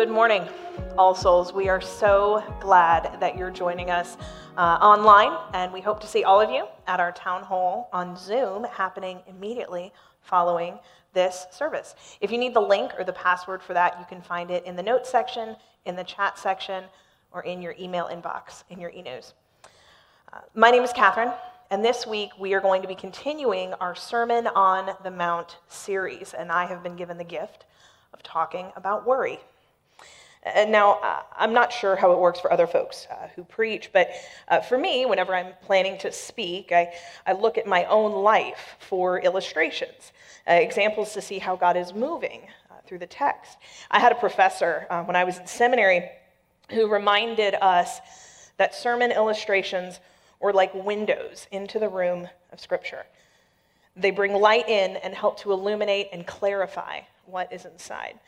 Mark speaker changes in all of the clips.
Speaker 1: Good morning, All Souls. We are so glad that you're joining us uh, online, and we hope to see all of you at our town hall on Zoom happening immediately following this service. If you need the link or the password for that, you can find it in the notes section, in the chat section, or in your email inbox in your e news. Uh, my name is Catherine, and this week we are going to be continuing our Sermon on the Mount series, and I have been given the gift of talking about worry. And now, uh, I'm not sure how it works for other folks uh, who preach, but uh, for me, whenever I'm planning to speak, I, I look at my own life for illustrations, uh, examples to see how God is moving uh, through the text. I had a professor uh, when I was in seminary who reminded us that sermon illustrations were like windows into the room of Scripture. They bring light in and help to illuminate and clarify what is inside.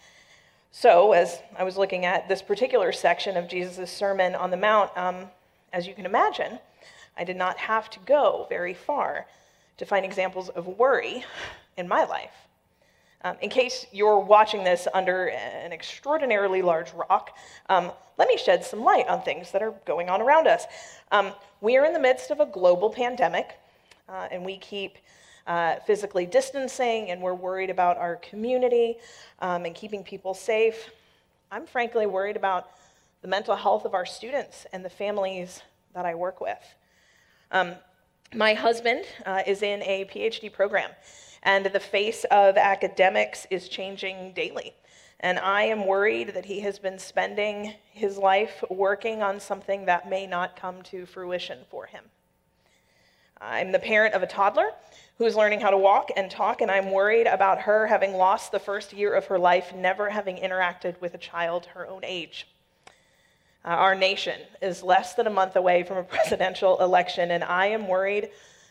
Speaker 1: So, as I was looking at this particular section of Jesus' Sermon on the Mount, um, as you can imagine, I did not have to go very far to find examples of worry in my life. Um, in case you're watching this under an extraordinarily large rock, um, let me shed some light on things that are going on around us. Um, we are in the midst of a global pandemic, uh, and we keep uh, physically distancing, and we're worried about our community um, and keeping people safe. I'm frankly worried about the mental health of our students and the families that I work with. Um, my husband uh, is in a PhD program, and the face of academics is changing daily. And I am worried that he has been spending his life working on something that may not come to fruition for him. I'm the parent of a toddler who's learning how to walk and talk, and I'm worried about her having lost the first year of her life, never having interacted with a child her own age. Uh, our nation is less than a month away from a presidential election, and I am worried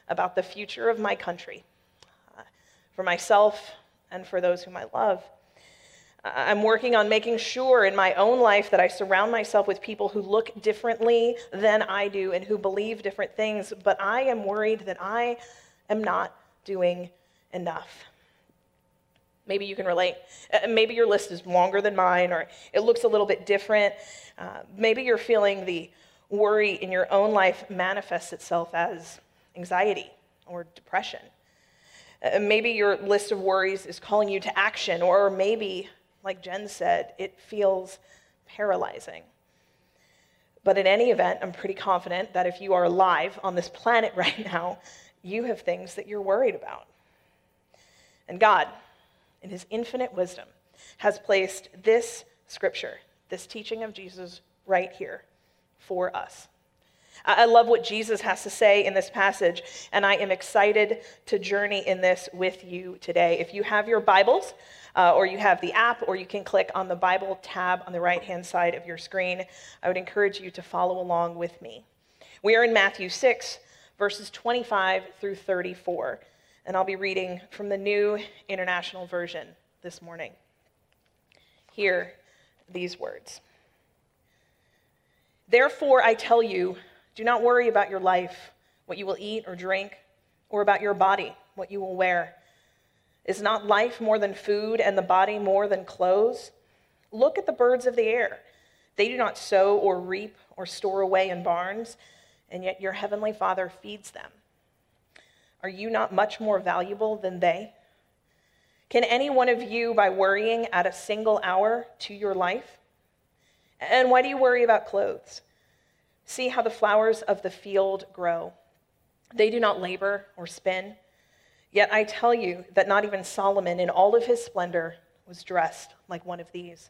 Speaker 1: about the future of my country, uh, for myself and for those whom I love. I'm working on making sure in my own life that I surround myself with people who look differently than I do and who believe different things, but I am worried that I am not doing enough. Maybe you can relate. Uh, maybe your list is longer than mine, or it looks a little bit different. Uh, maybe you're feeling the worry in your own life manifests itself as anxiety or depression. Uh, maybe your list of worries is calling you to action, or maybe like Jen said, it feels paralyzing. But in any event, I'm pretty confident that if you are alive on this planet right now, you have things that you're worried about. And God, in his infinite wisdom, has placed this scripture, this teaching of Jesus, right here for us. I love what Jesus has to say in this passage, and I am excited to journey in this with you today. If you have your Bibles, uh, or you have the app, or you can click on the Bible tab on the right hand side of your screen. I would encourage you to follow along with me. We are in Matthew 6, verses 25 through 34, and I'll be reading from the New International Version this morning. Hear these words Therefore, I tell you, do not worry about your life, what you will eat or drink, or about your body, what you will wear. Is not life more than food and the body more than clothes? Look at the birds of the air. They do not sow or reap or store away in barns, and yet your heavenly Father feeds them. Are you not much more valuable than they? Can any one of you, by worrying, add a single hour to your life? And why do you worry about clothes? See how the flowers of the field grow. They do not labor or spin. Yet I tell you that not even Solomon, in all of his splendor, was dressed like one of these.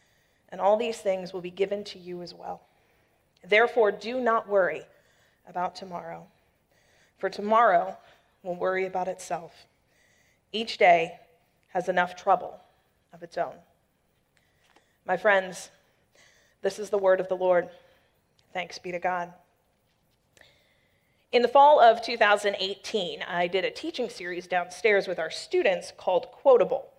Speaker 1: and all these things will be given to you as well. Therefore, do not worry about tomorrow, for tomorrow will worry about itself. Each day has enough trouble of its own. My friends, This is the word of the Lord. Thanks be to God. In the fall of 2018, I did a teaching series downstairs with our students called Quotable,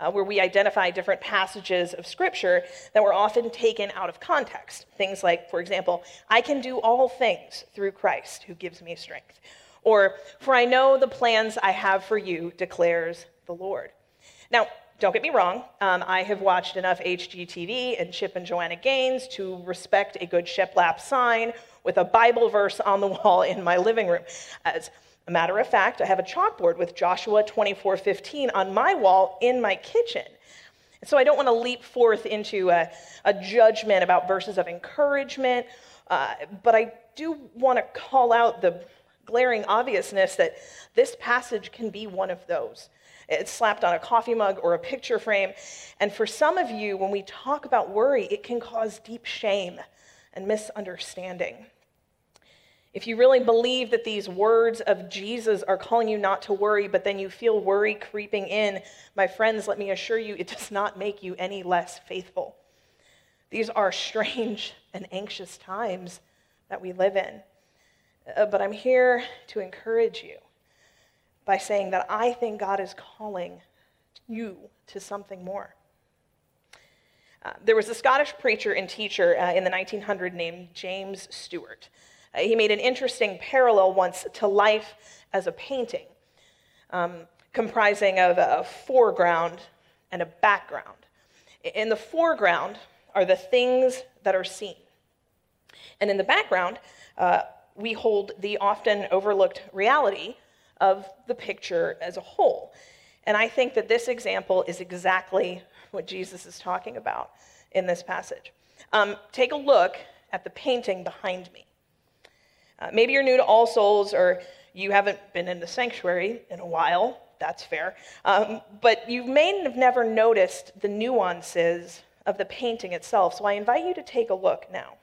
Speaker 1: uh, where we identify different passages of Scripture that were often taken out of context. Things like, for example, I can do all things through Christ who gives me strength. Or, for I know the plans I have for you, declares the Lord. Now, don't get me wrong, um, I have watched enough HGTV and Chip and Joanna Gaines to respect a good shiplap sign with a Bible verse on the wall in my living room. As a matter of fact, I have a chalkboard with Joshua 24:15 on my wall in my kitchen. so I don't want to leap forth into a, a judgment about verses of encouragement, uh, but I do want to call out the glaring obviousness that this passage can be one of those. It's slapped on a coffee mug or a picture frame. And for some of you, when we talk about worry, it can cause deep shame and misunderstanding. If you really believe that these words of Jesus are calling you not to worry, but then you feel worry creeping in, my friends, let me assure you, it does not make you any less faithful. These are strange and anxious times that we live in. Uh, but I'm here to encourage you by saying that I think God is calling you to something more. Uh, there was a Scottish preacher and teacher uh, in the 1900s named James Stewart. Uh, he made an interesting parallel once to life as a painting, um, comprising of a foreground and a background. In the foreground are the things that are seen, and in the background, uh, we hold the often overlooked reality of the picture as a whole. And I think that this example is exactly what Jesus is talking about in this passage. Um, take a look at the painting behind me. Uh, maybe you're new to All Souls or you haven't been in the sanctuary in a while. That's fair. Um, but you may have never noticed the nuances of the painting itself. So I invite you to take a look now.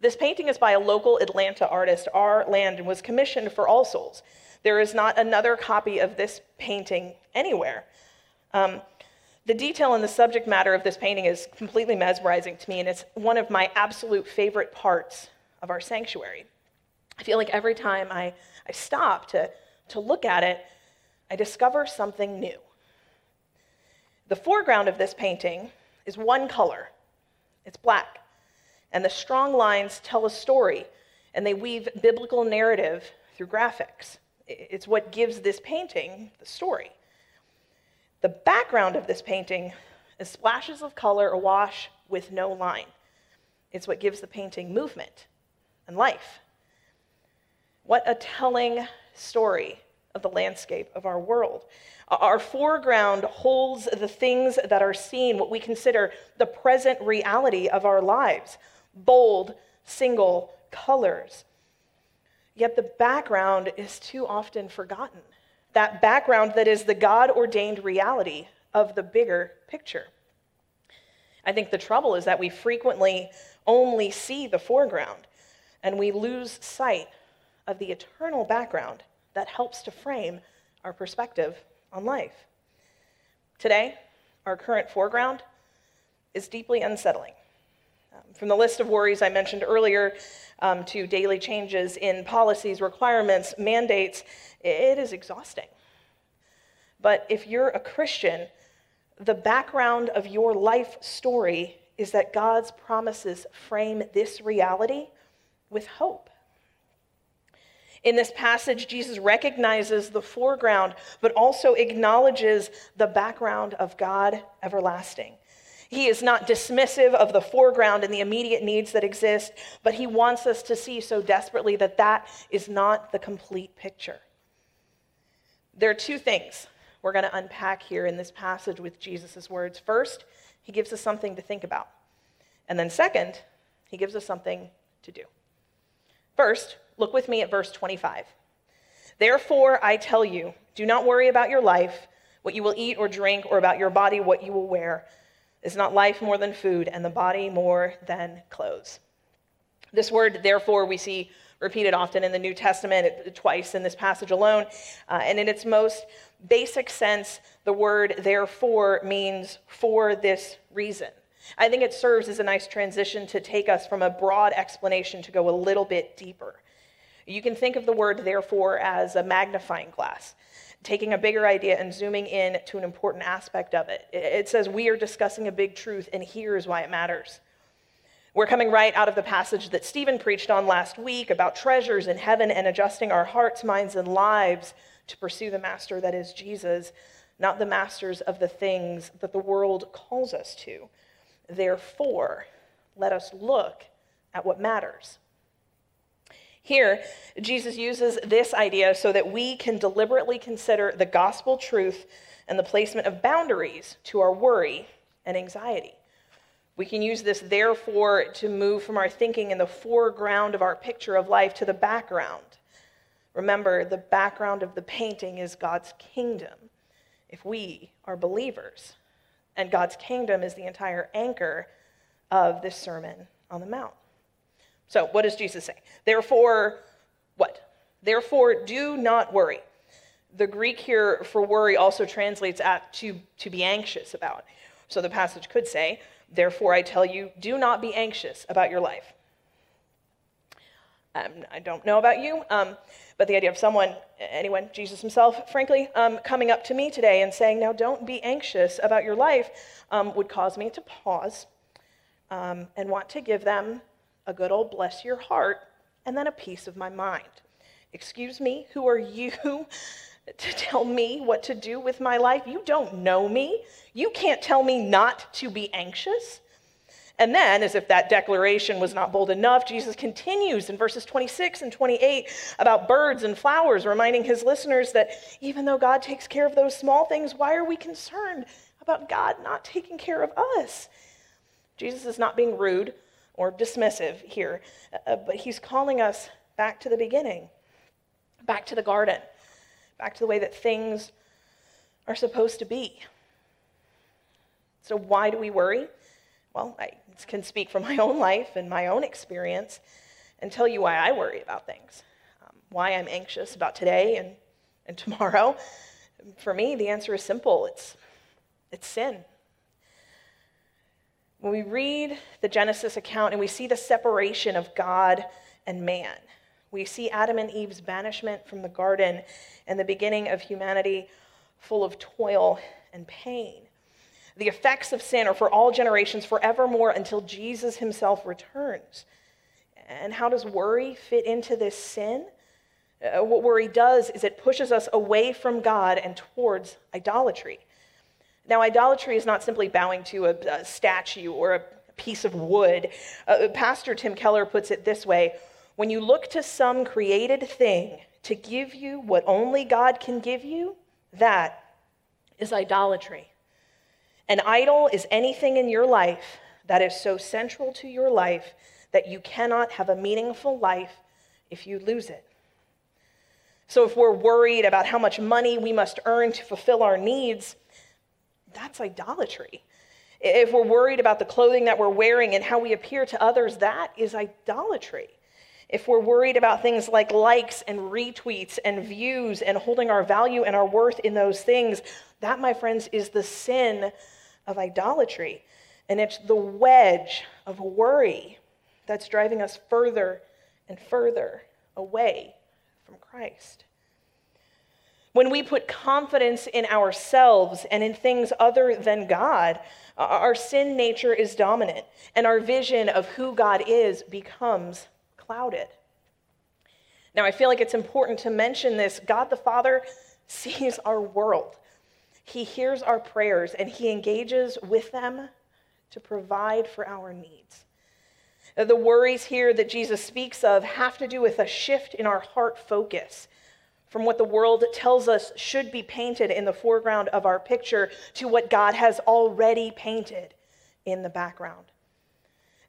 Speaker 1: This painting is by a local Atlanta artist, R. Land, and was commissioned for All Souls. There is not another copy of this painting anywhere. Um, the detail and the subject matter of this painting is completely mesmerizing to me, and it's one of my absolute favorite parts of our sanctuary. I feel like every time I, I stop to, to look at it, I discover something new. The foreground of this painting is one color it's black. And the strong lines tell a story, and they weave biblical narrative through graphics. It's what gives this painting the story. The background of this painting is splashes of color awash with no line. It's what gives the painting movement and life. What a telling story of the landscape of our world. Our foreground holds the things that are seen, what we consider the present reality of our lives bold, single colors. Yet the background is too often forgotten. That background that is the God ordained reality of the bigger picture. I think the trouble is that we frequently only see the foreground and we lose sight of the eternal background that helps to frame our perspective on life. Today, our current foreground is deeply unsettling. Um, from the list of worries I mentioned earlier, um, to daily changes in policies, requirements, mandates, it is exhausting. But if you're a Christian, the background of your life story is that God's promises frame this reality with hope. In this passage, Jesus recognizes the foreground, but also acknowledges the background of God everlasting. He is not dismissive of the foreground and the immediate needs that exist, but he wants us to see so desperately that that is not the complete picture. There are two things we're going to unpack here in this passage with Jesus' words. First, he gives us something to think about. And then, second, he gives us something to do. First, look with me at verse 25. Therefore, I tell you, do not worry about your life, what you will eat or drink, or about your body, what you will wear. Is not life more than food, and the body more than clothes? This word, therefore, we see repeated often in the New Testament, twice in this passage alone. Uh, and in its most basic sense, the word therefore means for this reason. I think it serves as a nice transition to take us from a broad explanation to go a little bit deeper. You can think of the word therefore as a magnifying glass, taking a bigger idea and zooming in to an important aspect of it. It says, We are discussing a big truth, and here's why it matters. We're coming right out of the passage that Stephen preached on last week about treasures in heaven and adjusting our hearts, minds, and lives to pursue the master that is Jesus, not the masters of the things that the world calls us to. Therefore, let us look at what matters. Here, Jesus uses this idea so that we can deliberately consider the gospel truth and the placement of boundaries to our worry and anxiety. We can use this, therefore, to move from our thinking in the foreground of our picture of life to the background. Remember, the background of the painting is God's kingdom if we are believers. And God's kingdom is the entire anchor of this Sermon on the Mount. So, what does Jesus say? Therefore, what? Therefore, do not worry. The Greek here for worry also translates at to, to be anxious about. So the passage could say, Therefore, I tell you, do not be anxious about your life. Um, I don't know about you, um, but the idea of someone, anyone, Jesus himself, frankly, um, coming up to me today and saying, Now don't be anxious about your life, um, would cause me to pause um, and want to give them a good old bless your heart and then a piece of my mind. Excuse me, who are you to tell me what to do with my life. You don't know me. You can't tell me not to be anxious. And then, as if that declaration was not bold enough, Jesus continues in verses 26 and 28 about birds and flowers, reminding his listeners that even though God takes care of those small things, why are we concerned about God not taking care of us? Jesus is not being rude or dismissive here, uh, but he's calling us back to the beginning, back to the garden back to the way that things are supposed to be. So, why do we worry? Well, I can speak from my own life and my own experience and tell you why I worry about things, um, why I'm anxious about today and, and tomorrow. For me, the answer is simple it's, it's sin. When we read the Genesis account and we see the separation of God and man, we see Adam and Eve's banishment from the garden and the beginning of humanity full of toil and pain. The effects of sin are for all generations forevermore until Jesus himself returns. And how does worry fit into this sin? Uh, what worry does is it pushes us away from God and towards idolatry. Now, idolatry is not simply bowing to a, a statue or a piece of wood. Uh, Pastor Tim Keller puts it this way when you look to some created thing to give you what only God can give you, that is idolatry. An idol is anything in your life that is so central to your life that you cannot have a meaningful life if you lose it. So, if we're worried about how much money we must earn to fulfill our needs, that's idolatry. If we're worried about the clothing that we're wearing and how we appear to others, that is idolatry if we're worried about things like likes and retweets and views and holding our value and our worth in those things, that, my friends, is the sin of idolatry. And it's the wedge of worry that's driving us further and further away from Christ. When we put confidence in ourselves and in things other than God, our sin nature is dominant, and our vision of who God is becomes clouded. Now, I feel like it's important to mention this. God the Father sees our world, He hears our prayers, and He engages with them to provide for our needs. The worries here that Jesus speaks of have to do with a shift in our heart focus from what the world tells us should be painted in the foreground of our picture to what God has already painted in the background.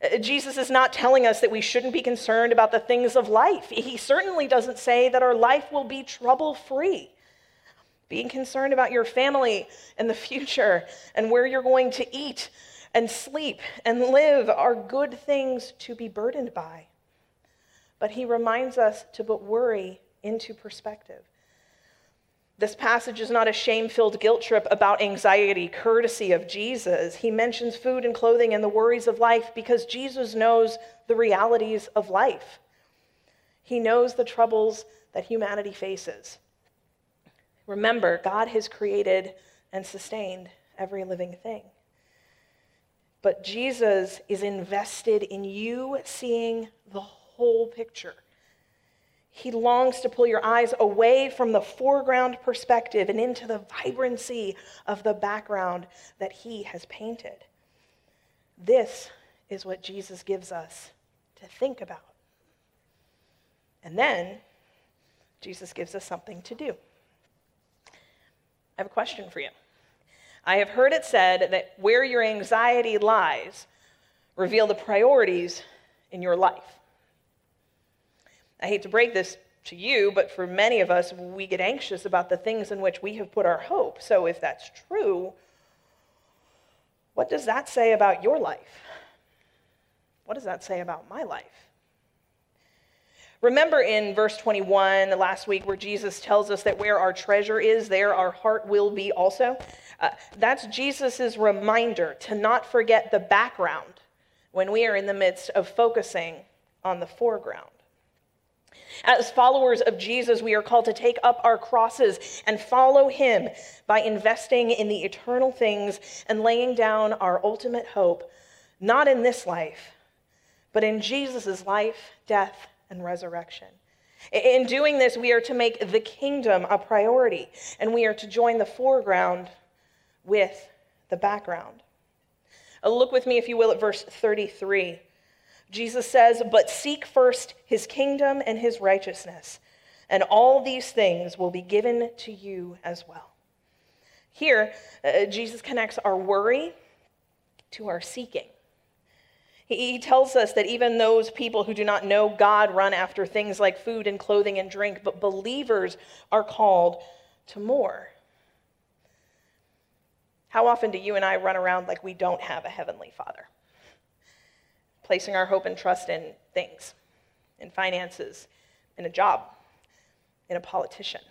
Speaker 1: Uh, Jesus is not telling us that we shouldn't be concerned about the things of life. He certainly doesn't say that our life will be trouble free. Being concerned about your family and the future and where you're going to eat and sleep and live are good things to be burdened by. But he reminds us to put worry into perspective. This passage is not a shame filled guilt trip about anxiety, courtesy of Jesus. He mentions food and clothing and the worries of life because Jesus knows the realities of life. He knows the troubles that humanity faces. Remember, God has created and sustained every living thing. But Jesus is invested in you seeing the whole picture. He longs to pull your eyes away from the foreground perspective and into the vibrancy of the background that He has painted. This is what Jesus gives us to think about. And then Jesus gives us something to do. I have a question for you. I have heard it said that where your anxiety lies, reveal the priorities in your life. I hate to break this to you, but for many of us, we get anxious about the things in which we have put our hope. So if that's true, what does that say about your life? What does that say about my life? Remember in verse 21 the last week where Jesus tells us that where our treasure is, there our heart will be also? Uh, that's Jesus' reminder to not forget the background when we are in the midst of focusing on the foreground. As followers of Jesus, we are called to take up our crosses and follow him by investing in the eternal things and laying down our ultimate hope, not in this life, but in Jesus' life, death, and resurrection. In doing this, we are to make the kingdom a priority, and we are to join the foreground with the background. Uh, look with me, if you will, at verse 33. Jesus says, But seek first his kingdom and his righteousness, and all these things will be given to you as well. Here, uh, Jesus connects our worry to our seeking. He tells us that even those people who do not know God run after things like food and clothing and drink, but believers are called to more. How often do you and I run around like we don't have a heavenly Father? Placing our hope and trust in things, in finances, in a job, in a politician.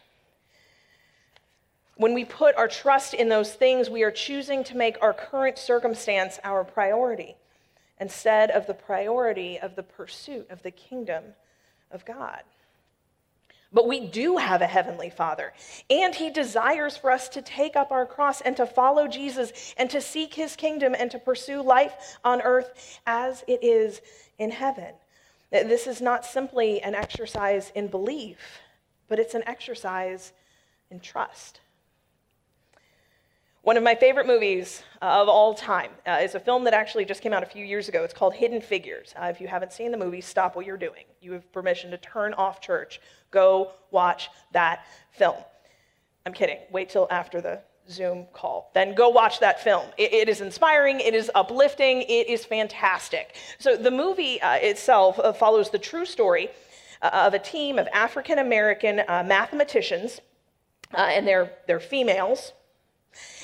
Speaker 1: When we put our trust in those things, we are choosing to make our current circumstance our priority instead of the priority of the pursuit of the kingdom of God. But we do have a heavenly Father, and He desires for us to take up our cross and to follow Jesus and to seek His kingdom and to pursue life on earth as it is in heaven. This is not simply an exercise in belief, but it's an exercise in trust. One of my favorite movies of all time uh, is a film that actually just came out a few years ago. It's called Hidden Figures. Uh, if you haven't seen the movie, stop what you're doing. You have permission to turn off church. Go watch that film. I'm kidding. Wait till after the Zoom call. Then go watch that film. it, it is inspiring, it is uplifting, it is fantastic. So, the movie uh, itself uh, follows the true story uh, of a team of African American mathematicians, and they're, they're females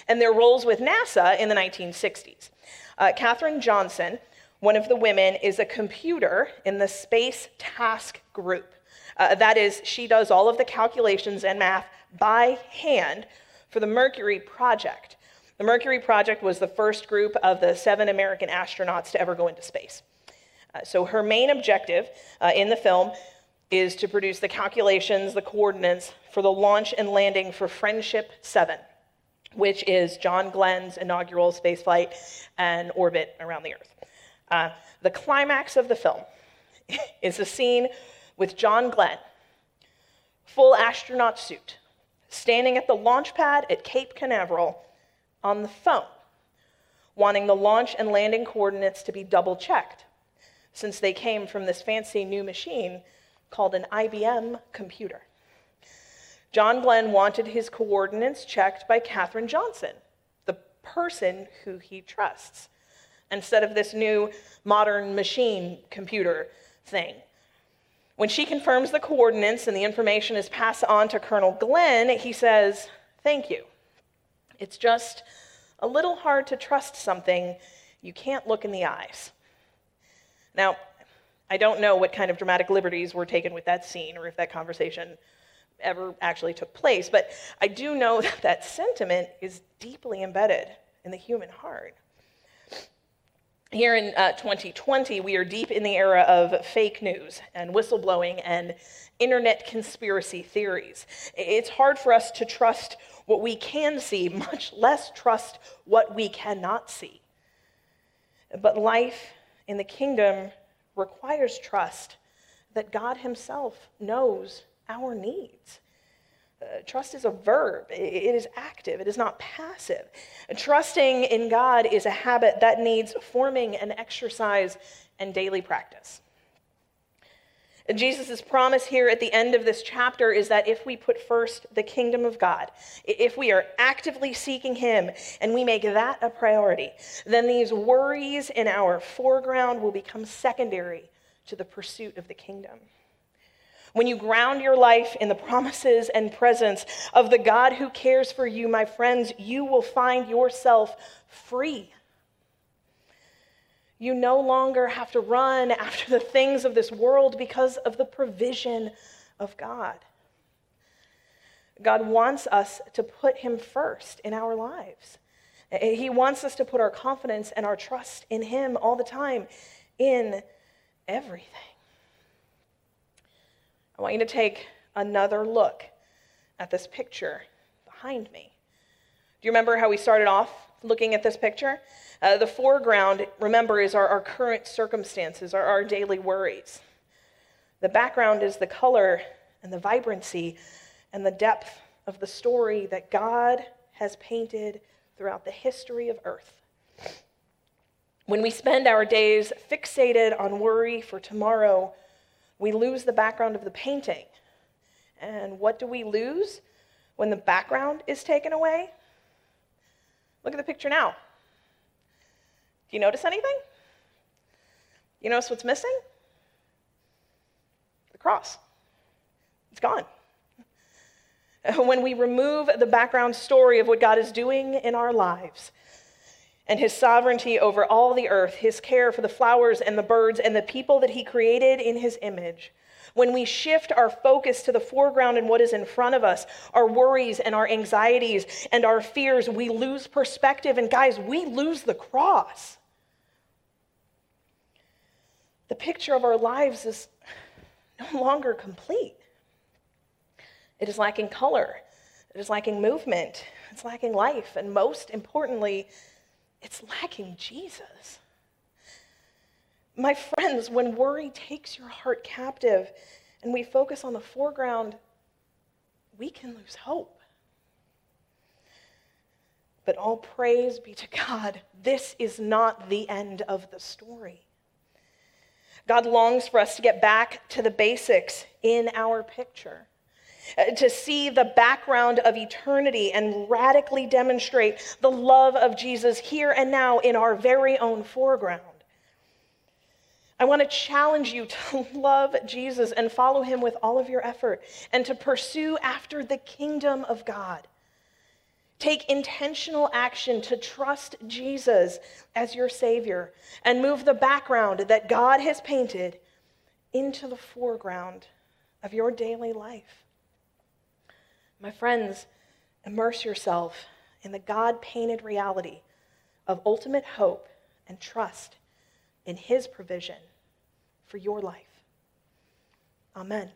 Speaker 1: and their roles with NASA in the 1960s. Uh, Katherine Johnson, one of the women, is a computer in the Space Task Group. Uh, that is, she does all of the calculations and math by hand for the Mercury project. The Mercury project was the first group of the seven American astronauts to ever go into space. Uh, so her main objective uh, in the film is to produce the calculations, the coordinates for the launch and landing for Friendship 7 which is John Glenn's inaugural spaceflight and orbit around the Earth. Uh, the climax of the film is a scene with John Glenn, full astronaut suit, standing at the launch pad at Cape Canaveral on the phone, wanting the launch and landing coordinates to be double checked, since they came from this fancy new machine called an IBM computer. John Glenn wanted his coordinates checked by Katherine Johnson, the person who he trusts, instead of this new modern machine computer thing. When she confirms the coordinates and the information is passed on to Colonel Glenn, he says, Thank you. It's just a little hard to trust something you can't look in the eyes. Now, I don't know what kind of dramatic liberties were taken with that scene or if that conversation ever actually took place, but I do know that that sentiment is deeply embedded in the human heart. Here in uh, 2020, we are deep in the era of fake news and whistleblowing and internet conspiracy theories. It's hard for us to trust what we can see, much less trust what we cannot see. But life in the kingdom requires trust that God Himself knows our needs. Uh, trust is a verb, it is active, it is not passive. Trusting in God is a habit that needs forming and exercise and daily practice. Jesus' promise here at the end of this chapter is that if we put first the kingdom of God, if we are actively seeking Him and we make that a priority, then these worries in our foreground will become secondary to the pursuit of the kingdom. When you ground your life in the promises and presence of the God who cares for you, my friends, you will find yourself free. You no longer have to run after the things of this world because of the provision of God. God wants us to put Him first in our lives. He wants us to put our confidence and our trust in Him all the time, in everything. I want you to take another look at this picture behind me. Do you remember how we started off looking at this picture? Uh, the foreground, remember, is our, our current circumstances, our, our daily worries. The background is the color and the vibrancy and the depth of the story that God has painted throughout the history of earth. When we spend our days fixated on worry for tomorrow, we lose the background of the painting. And what do we lose when the background is taken away? Look at the picture now. Do you notice anything? You notice what's missing? The cross. It's gone. When we remove the background story of what God is doing in our lives, and his sovereignty over all the earth, his care for the flowers and the birds and the people that he created in his image. When we shift our focus to the foreground and what is in front of us, our worries and our anxieties and our fears, we lose perspective. And guys, we lose the cross. The picture of our lives is no longer complete. It is lacking color, it is lacking movement, it's lacking life, and most importantly, it's lacking Jesus. My friends, when worry takes your heart captive and we focus on the foreground, we can lose hope. But all praise be to God, this is not the end of the story. God longs for us to get back to the basics in our picture. Uh, to see the background of eternity and radically demonstrate the love of Jesus here and now in our very own foreground. I want to challenge you to love Jesus and follow him with all of your effort and to pursue after the kingdom of God. Take intentional action to trust Jesus as your Savior and move the background that God has painted into the foreground of your daily life. My friends, immerse yourself in the God painted reality of ultimate hope and trust in His provision for your life. Amen.